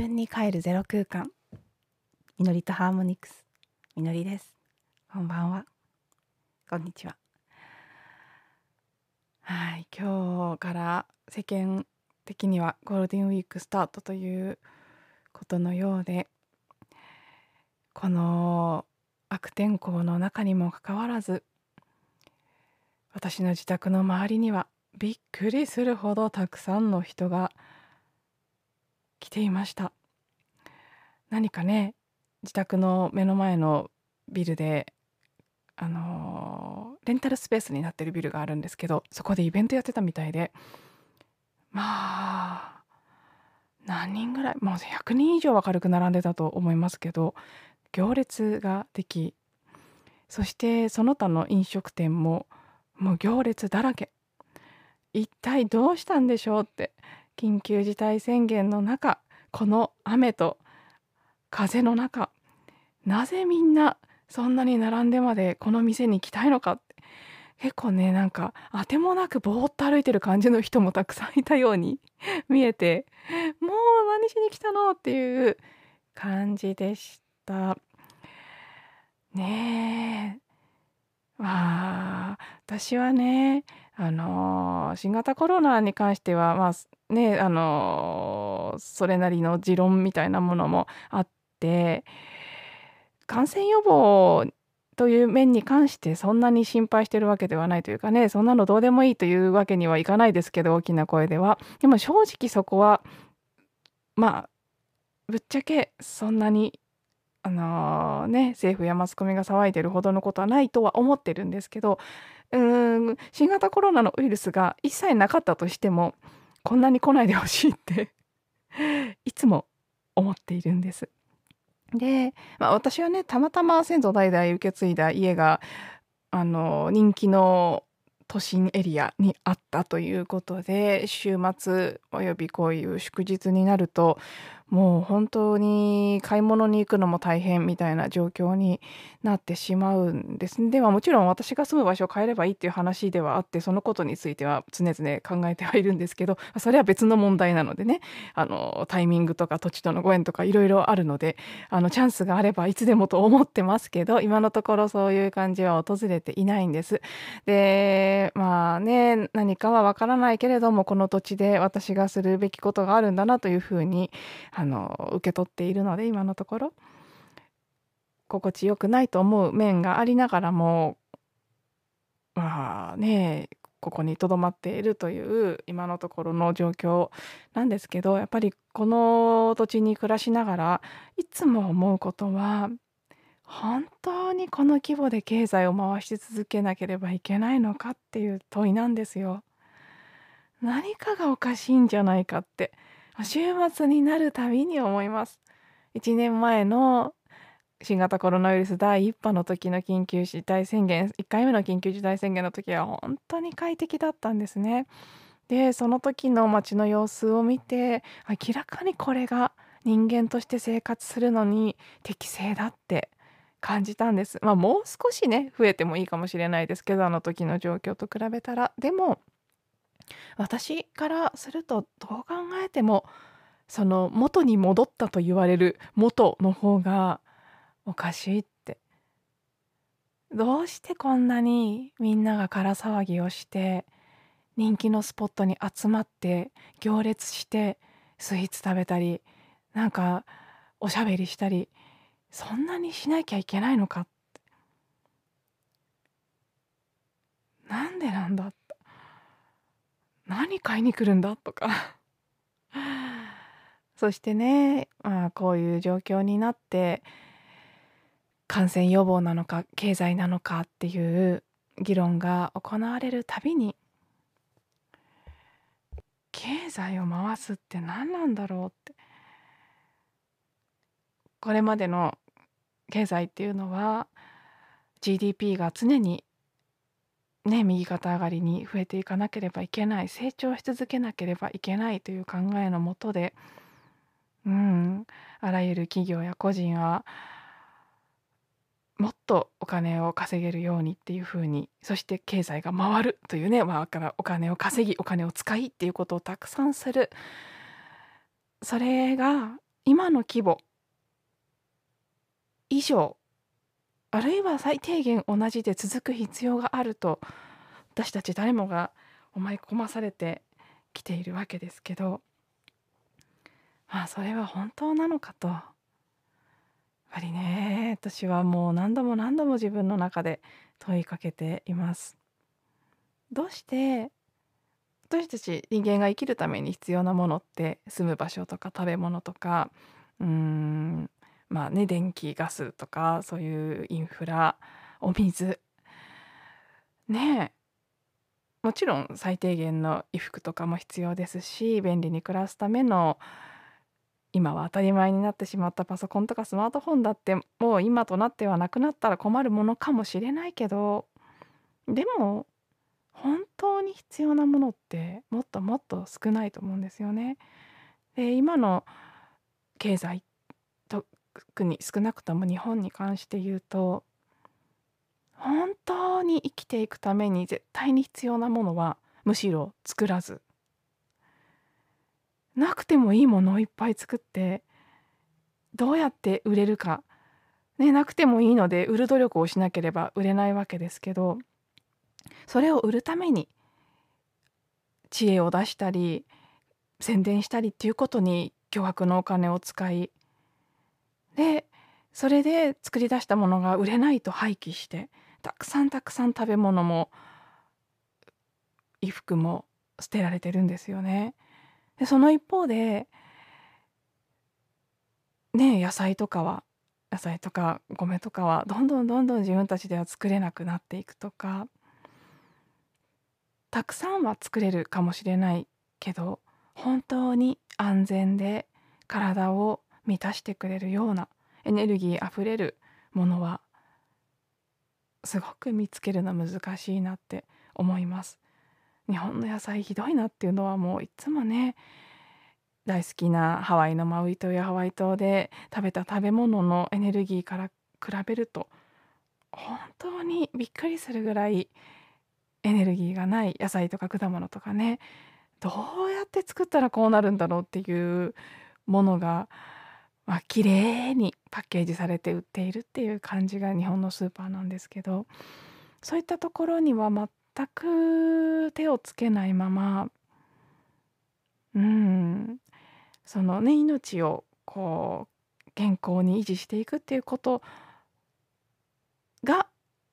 自分に帰るゼロ空間。みのりとハーモニクス。みのりです。こんばんは。こんにちは。はい。今日から世間的にはゴールデンウィークスタートということのようでこの悪天候の中にもかかわらず私の自宅の周りにはびっくりするほどたくさんの人が来ていました。何かね自宅の目の前のビルであの、レンタルスペースになってるビルがあるんですけどそこでイベントやってたみたいで。まあ何人ぐらいもう100人以上は軽く並んでたと思いますけど行列ができそしてその他の飲食店ももう行列だらけ。一体どうしたんでしょうって緊急事態宣言の中この雨と風の中なぜみんなそんなに並んでまでこの店に来たいのかって。結構ねなんかあてもなくぼーっと歩いてる感じの人もたくさんいたように 見えてもう何しに来たのっていう感じでした。ねえ。まあ私はねあの新型コロナに関してはまあねあのそれなりの持論みたいなものもあって感染予防という面に関してそんなに心配してるわけではないというかねそんなのどうでもいいというわけにはいかないですけど大きな声では。でも正直そこはまあぶっちゃけそんなにあのー、ね政府やマスコミが騒いでるほどのことはないとは思ってるんですけどうん新型コロナのウイルスが一切なかったとしてもこんなに来ないでほしいっていつも思っているんです。で、まあ、私はねたまたま先祖代々受け継いだ家があの人気の都心エリアにあったということで週末およびこういう祝日になるともう本当に買い物に行くのも大変みたいな状況になってしまうんですではもちろん私が住む場所を変えればいいっていう話ではあってそのことについては常々考えてはいるんですけどそれは別の問題なのでねあのタイミングとか土地とのご縁とかいろいろあるのであのチャンスがあればいつでもと思ってますけど今のところそういう感じは訪れていないんです。でまあね何かはわからないけれどもこの土地で私がするべきことがあるんだなというふうにあの受け取っているので今のところ心地よくないと思う面がありながらもまあねここにとどまっているという今のところの状況なんですけどやっぱりこの土地に暮らしながらいつも思うことは本当にこの規模で経済を回し続けなければいけないのかっていう問いなんですよ。何かがおかしいんじゃないかって週末になるたびに思います。1年前の新型コロナウイルス第1波の時の緊急事態宣言1回目の緊急事態宣言の時は本当に快適だったんですね。でその時の街の様子を見て明らかにこれが人間として生活するのに適正だって感じたんです。まあもう少しね増えてもいいかもしれないですけどあの時の状況と比べたらでも私からするとどう考えてもその元に戻ったと言われる元の方がおかしいって。どうしてこんなにみんなが空騒ぎをして人気のスポットに集まって行列してスイーツ食べたりなんかおしゃべりしたりそんなにしなきゃいけないのかって。なんでなんだって。何買いに来るんだ？とか。そしてね、まあ、こういう状況になって感染予防なのか経済なのかっていう議論が行われるたびに経済を回すって何なんだろうって。これまでの経済っていうのは GDP が常にね、右肩上がりに増えていかなければいけない成長し続けなければいけないという考えのもとで、うん、あらゆる企業や個人はもっとお金を稼げるようにっていうふうにそして経済が回るというね、まあ、からお金を稼ぎお金を使いっていうことをたくさんする。それが今の規模以上あるいは最低限同じで続く必要があると私たち誰もが思い込まされてきているわけですけどまあそれは本当なのかとやっぱりね私はもう何度も何度も自分の中で問いかけています。どうして私たち人間が生きるために必要なものって住む場所とか食べ物とかうーんまあね電気ガスとかそういうインフラお水ねえもちろん最低限の衣服とかも必要ですし便利に暮らすための今は当たり前になってしまったパソコンとかスマートフォンだってもう今となってはなくなったら困るものかもしれないけどでも本当に必要なものってもっともっと少ないと思うんですよね。で今の経済特に少なくとも日本に関して言うと本当に生きていくために絶対に必要なものはむしろ作らず。なくてもいいものをいっぱい作ってどうやって売れるか、ね、なくてもいいので売る努力をしなければ売れないわけですけどそれを売るために知恵を出したり宣伝したりっていうことに巨額のお金を使いでそれで作り出したものが売れないと廃棄してたくさんたくさん食べ物も衣服も捨てられてるんですよね。でその一方でね野菜とかは野菜とか米とかはどんどんどんどん自分たちでは作れなくなっていくとかたくさんは作れるかもしれないけど本当に安全で体を満たしてくれるようなエネルギーあふれるものはすごく見つけるの難しいなって思います。日本の野菜ひどいなっていうのはもういつもね大好きなハワイのマウイ島やハワイ島で食べた食べ物のエネルギーから比べると本当にびっくりするぐらいエネルギーがない野菜とか果物とかねどうやって作ったらこうなるんだろうっていうものがまあ綺麗にパッケージされて売っているっていう感じが日本のスーパーなんですけどそういったところには全く手をつけないままうんそのね命をこう健康に維持していくっていうことが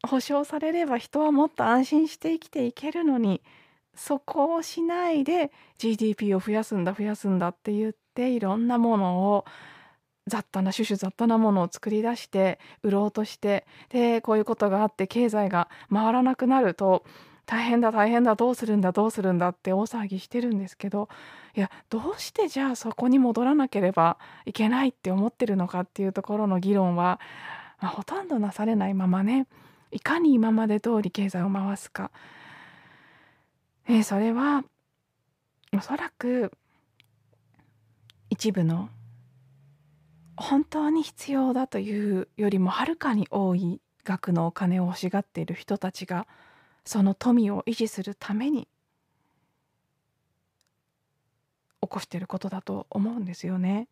保証されれば人はもっと安心して生きていけるのにそこをしないで GDP を増やすんだ増やすんだって言っていろんなものを雑多な種々雑多なものを作り出して売ろうとしてでこういうことがあって経済が回らなくなると大変だ大変だどうするんだどうするんだって大騒ぎしてるんですけどいやどうしてじゃあそこに戻らなければいけないって思ってるのかっていうところの議論は、まあ、ほとんどなされないままね。いかに今まで通り経済を回すか、え、それはおそらく一部の本当に必要だというよりもはるかに多い額のお金を欲しがっている人たちがその富を維持するために起こしていることだと思うんですよね。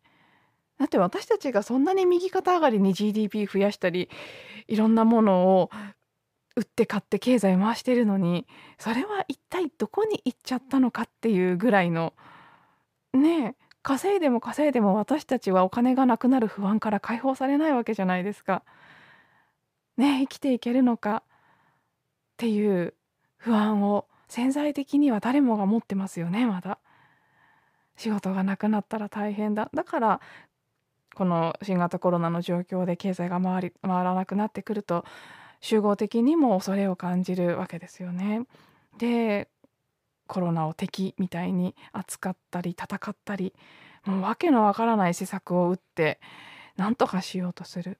だって私たちがそんなに右肩上がりに GDP 増やしたりいろんなものを売って買って経済回してるのにそれは一体どこに行っちゃったのかっていうぐらいのねえ稼いでも稼いでも私たちはお金がなくなる不安から解放されないわけじゃないですか。ね生きていけるのかっていう不安を潜在的には誰もが持ってますよねまだ。仕事がなくなったら大変だだからこの新型コロナの状況で経済が回り回らなくなってくると集合的にも恐れを感じるわけですよね。でコロナを敵みたいに扱ったり戦ったりもう訳のわからない施策を打って何とかしようとする。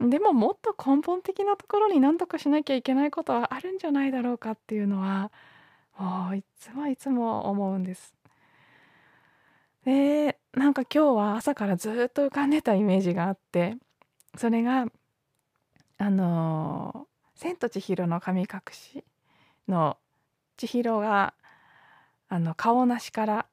でももっと根本的なところに何とかしなきゃいけないことはあるんじゃないだろうかっていうのはもういつもいつも思うんです。でなんか今日は朝からずっと浮かんでたイメージがあってそれがあの「千と千尋の神隠し」の千尋があの顔なしから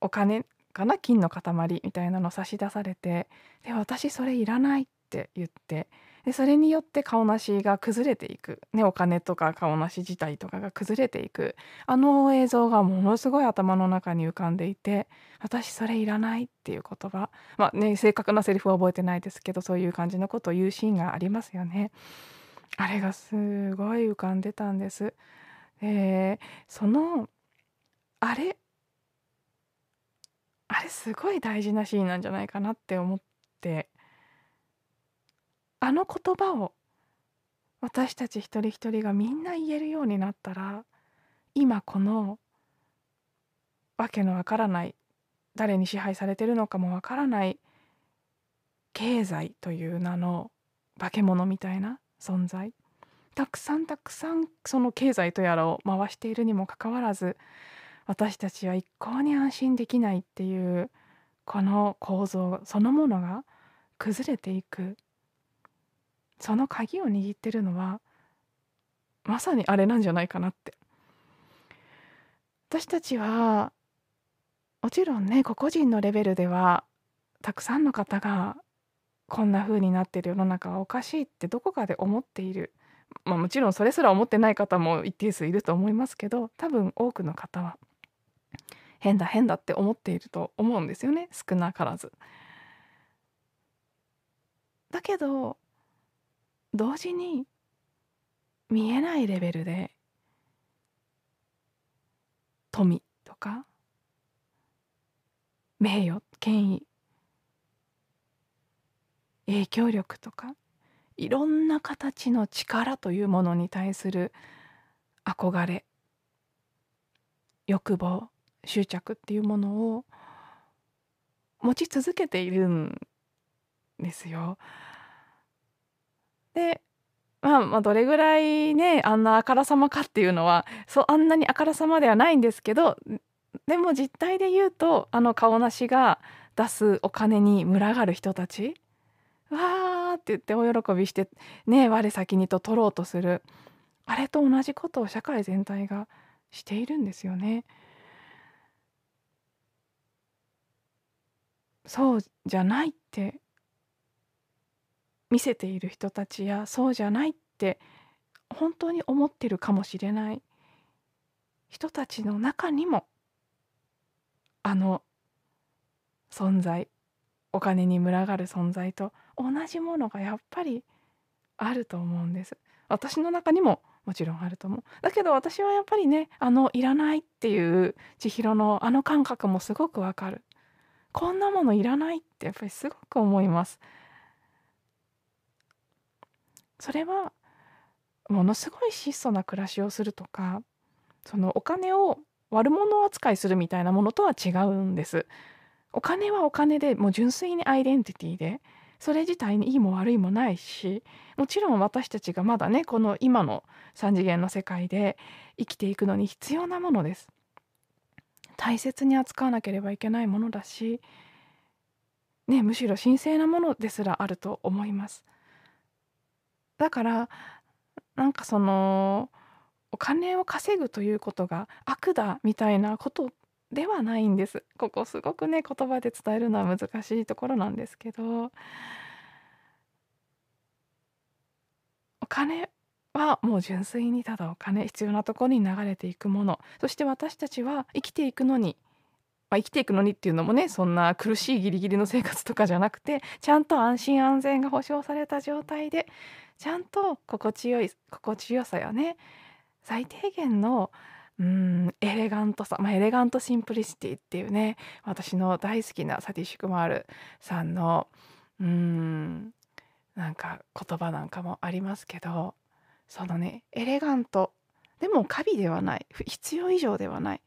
お金かな？金の塊みたいなの差し出されてで私それいらないって言ってでそれによって顔なしが崩れていく、ね、お金とか顔なし自体とかが崩れていくあの映像がものすごい頭の中に浮かんでいて私それいらないっていう言葉まあね正確なセリフは覚えてないですけどそういう感じのことを言うシーンがありますよね。あれがすごい浮かんでたんです。でそのあれ？あれすごい大事なシーンなんじゃないかなって思って。あの言葉を私たち一人一人がみんな言えるようになったら今このわけのわからない誰に支配されてるのかもわからない経済という名の化け物みたいな存在。たくさんたくさんその経済とやらを回しているにもかかわらず私たちは一向に安心できないっていうこの構造そのものが崩れていく。その鍵を握ってるのはまさにあれなんじゃないかなって。私たちはもちろんね個々人のレベルではたくさんの方がこんな風になってる世の中はおかしいってどこかで思っている。まあもちろんそれすら思ってない方も一定数いると思いますけど多分多くの方は。変だ変だって思っていると思うんですよね少なからず。だけど同時に見えないレベルで富とか名誉権威影響力とかいろんな形の力というものに対する憧れ欲望執着っていうものを持ち続けているんですよ。で、まあ、まあどれぐらいねあんなあからさまかっていうのはそうあんなにあからさまではないんですけどでも実態で言うとあの顔なしが出すお金に群がる人たちわーって言ってお喜びしてね我先にと取ろうとするあれと同じことを社会全体がしているんですよね。そうじゃないって見せている人たちやそうじゃないって本当に思ってるかもしれない人たちの中にもあの存在お金に群がる存在と同じものがやっぱりあると思うんです。私の中にももちろんあると思う。だけど私はやっぱりねあのいらないっていう千尋のあの感覚もすごくわかる。こんなものいらないってやっぱりすごく思います。それはものすごい質素な暮らしをするとかそのお金を悪者扱いするみたいなものとは違うんです。お金はお金でもう純粋にアイデンティティでそれ自体にいいも悪いもないしもちろん私たちがまだねこの今の3次元の世界で生きていくのに必要なものです。大切に扱わなければいけないものだしねむしろ神聖なものですらあると思います。だからなんかそのお金を稼ぐということが悪だみたいなことではないんです。ここすごくね言葉で伝えるのは難しいところなんですけど。お金はもう純粋にただお金必要なところに流れていくもの。そして私たちは生きていくのに、まあ、生きていくのにっていうのもねそんな苦しいギリギリの生活とかじゃなくてちゃんと安心安全が保障された状態でちゃんと心地よい心地よさやね最低限のうんエレガントさ、まあ、 elegant simplicity っていうね私の大好きなサティシュクマールさんのうんなんか言葉なんかもありますけど。そのね。エレガント。でもカビではない。必要以上ではない。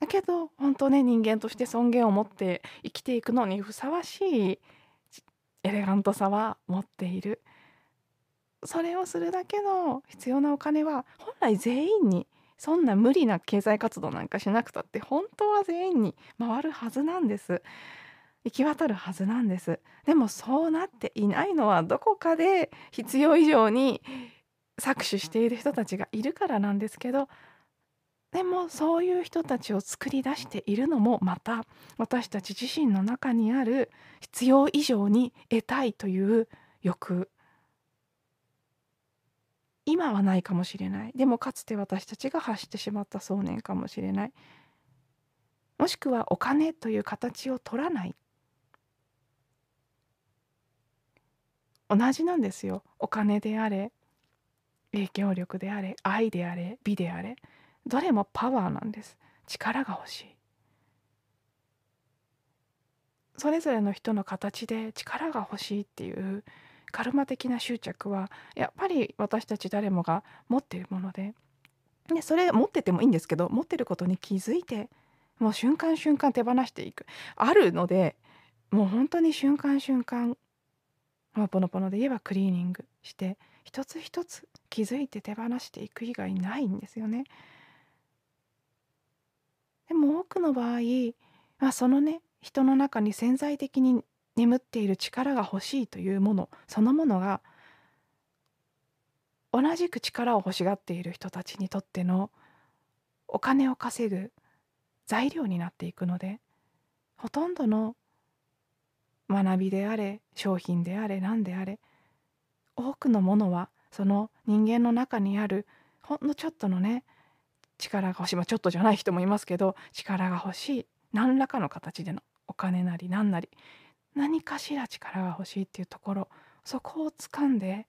だけど本当ね人間として尊厳を持って生きていくのにふさわしいエレガントさは持っている。それをするだけの必要なお金は本来全員にそんな無理な経済活動なんかしなくたって本当は全員に回るはずなんです。行き渡るはずなんです。でもそうなっていないのはどこかで必要以上に搾取している人たちがいるからなんですけどでもそういう人たちを作り出しているのもまた私たち自身の中にある必要以上に得たいという欲。今はないかもしれない。でもかつて私たちが発してしまった想念かもしれない。もしくはお金という形を取らない。同じなんですよ。お金であれ影響力であれ愛であれ美であれどれもパワーなんです。力が欲しい。それぞれの人の形で力が欲しいっていうカルマ的な執着はやっぱり私たち誰もが持っているものででそれ持っててもいいんですけど持ってることに気づいてもう瞬間瞬間手放していく。あるのでもう本当に瞬間瞬間まあ、ポノポノで言えばクリーニングして一つ一つ気づいて手放していく以外ないんですよね。でも多くの場合、まあ、そのね人の中に潜在的に眠っている力が欲しいというものそのものが同じく力を欲しがっている人たちにとってのお金を稼ぐ材料になっていくのでほとんどの学びであれ商品であれ何であれ多くのものはその人間の中にあるほんのちょっとのね力が欲しい、まあ、ちょっとじゃない人もいますけど力が欲しい何らかの形でのお金なり何なり何かしら力が欲しいっていうところそこを掴んで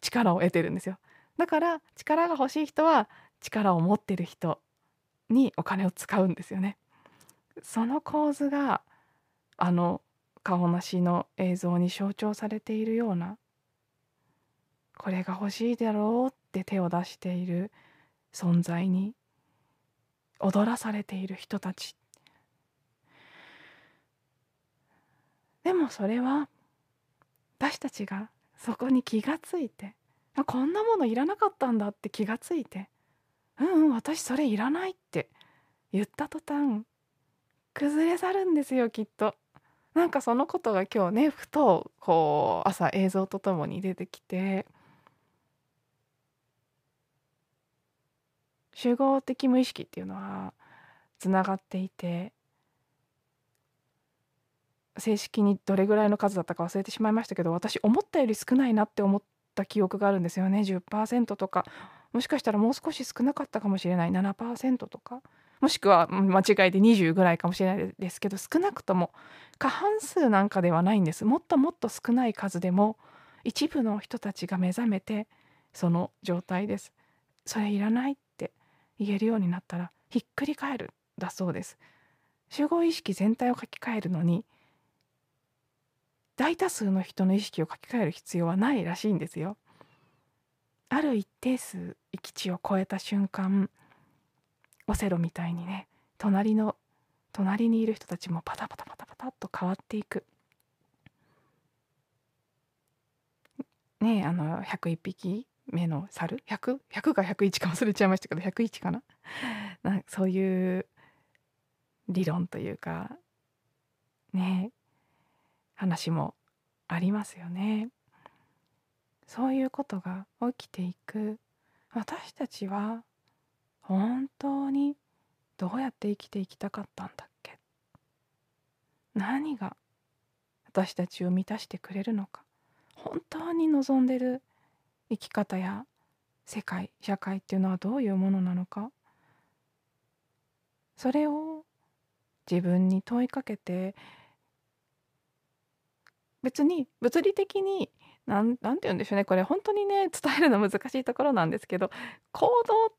力を得てるんですよ。だから力が欲しい人は力を持ってる人にお金を使うんですよね。その構図があの顔なしの映像に象徴されているようなこれが欲しいだろうって手を出している存在に踊らされている人たちでもそれは私たちがそこに気がついてこんなものいらなかったんだって気がついてうんうん私それいらないって言った途端崩れ去るんですよきっと。なんかそのことが今日ねふとこう朝映像とともに出てきて集合的無意識っていうのはつながっていて正式にどれぐらいの数だったか忘れてしまいましたけど私思ったより少ないなって思った記憶があるんですよね。10%とかもしかしたらもう少し少なかったかもしれない。7%とかもしくは間違いで20ぐらいかもしれないですけど少なくとも過半数なんかではないんです。もっともっと少ない数でも一部の人たちが目覚めてその状態です。それいらないって言えるようになったらひっくり返るだそうです。集合意識全体を書き換えるのに大多数の人の意識を書き換える必要はないらしいんですよ。ある一定数域値を超えた瞬間オセロみたいにね隣の隣にいる人たちもパタパタタパタっと変わっていくねあの101匹目の猿？100?100 100か101か忘れちゃいましたけど101かな？なそういう理論というかね話もありますよね。そういうことが起きていく私たちは本当にどうやって生きていきたかったんだっ何が私たちを満たしてくれるのか。本当に望んでる生き方や世界社会っていうのはどういうものなのか。それを自分に問いかけて別に物理的に何て言うんでしょうね。これ本当にね伝えるの難しいところなんですけど行動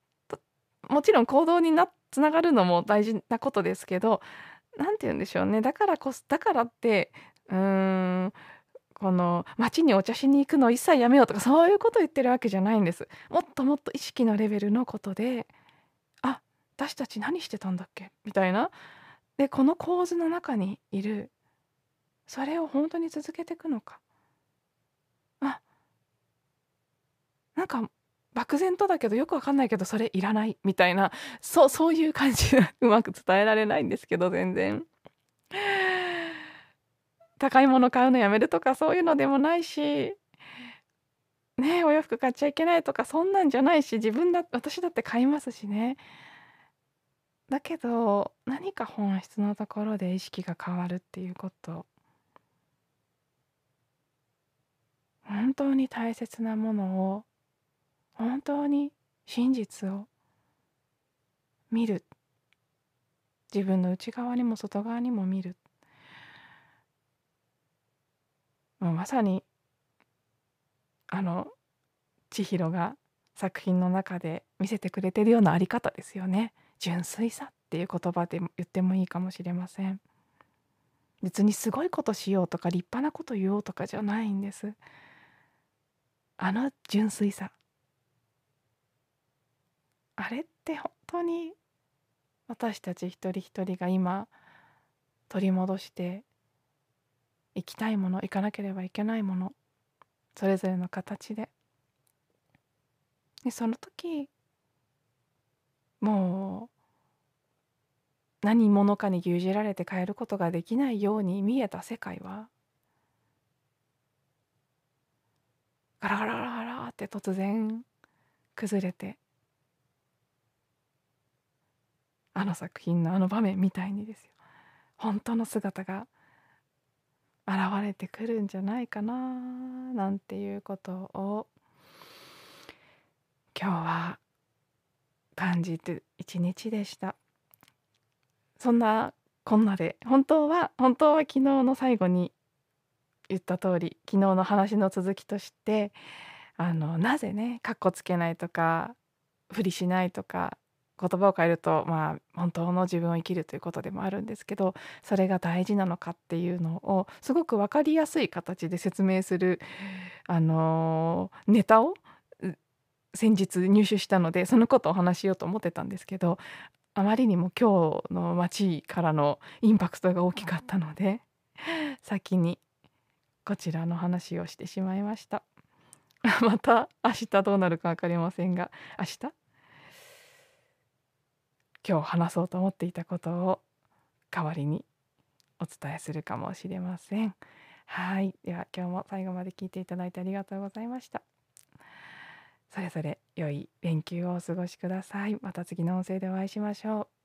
もちろん行動になつながるのも大事なことですけど何て言うんでしょうね。だからこそだからってうーんこの街にお茶しに行くの一切やめようとかそういうこと言ってるわけじゃないんです。もっともっと意識のレベルのことであ私たち何してたんだっけ？みたいな。でこの構図の中にいる。それを本当に続けていくのか。あなんか漠然とだけどよくわかんないけどそれいらないみたいなそうそういう感じでうまく伝えられないんですけど全然。高いもの買うのやめるとかそういうのでもないしねお洋服買っちゃいけないとかそんなんじゃないし自分だ私だって買いますしね。だけど何か本質のところで意識が変わるっていうこと。本当に大切なものを本当に真実を見る。自分の内側にも外側にも見る。もうまさにあの千尋が作品の中で見せてくれてるようなあり方ですよね。純粋さっていう言葉で言ってもいいかもしれません。別にすごいことしようとか立派なこと言おうとかじゃないんです。あの純粋さ。あれって本当に私たち一人一人が今取り戻して行きたいもの行かなければいけないものそれぞれの形で。でその時もう何者かに牛耳られて変えることができないように見えた世界はガラガラガラガラって突然崩れてあの作品のあの場面みたいにですよ。本当の姿が現れてくるんじゃないかななんていうことを今日は感じて一日でした。そんなこんなで本当は本当は昨日の最後に言った通り昨日の話の続きとしてあのなぜねかっこつけないとか不利しないとか言葉を変えるとまあ本当の自分を生きるということでもあるんですけどそれが大事なのかっていうのをすごく分かりやすい形で説明するあのネタを先日入手したのでそのことをお話しようと思ってたんですけどあまりにも今日の街からのインパクトが大きかったので先にこちらの話をしてしまいました。また明日どうなるか分かりませんが明日？今日話そうと思っていたことを代わりにお伝えするかもしれませんはいでは今日も最後まで聞いていただいてありがとうございましたそれぞれ良い連休をお過ごしください。また次の音声でお会いしましょう。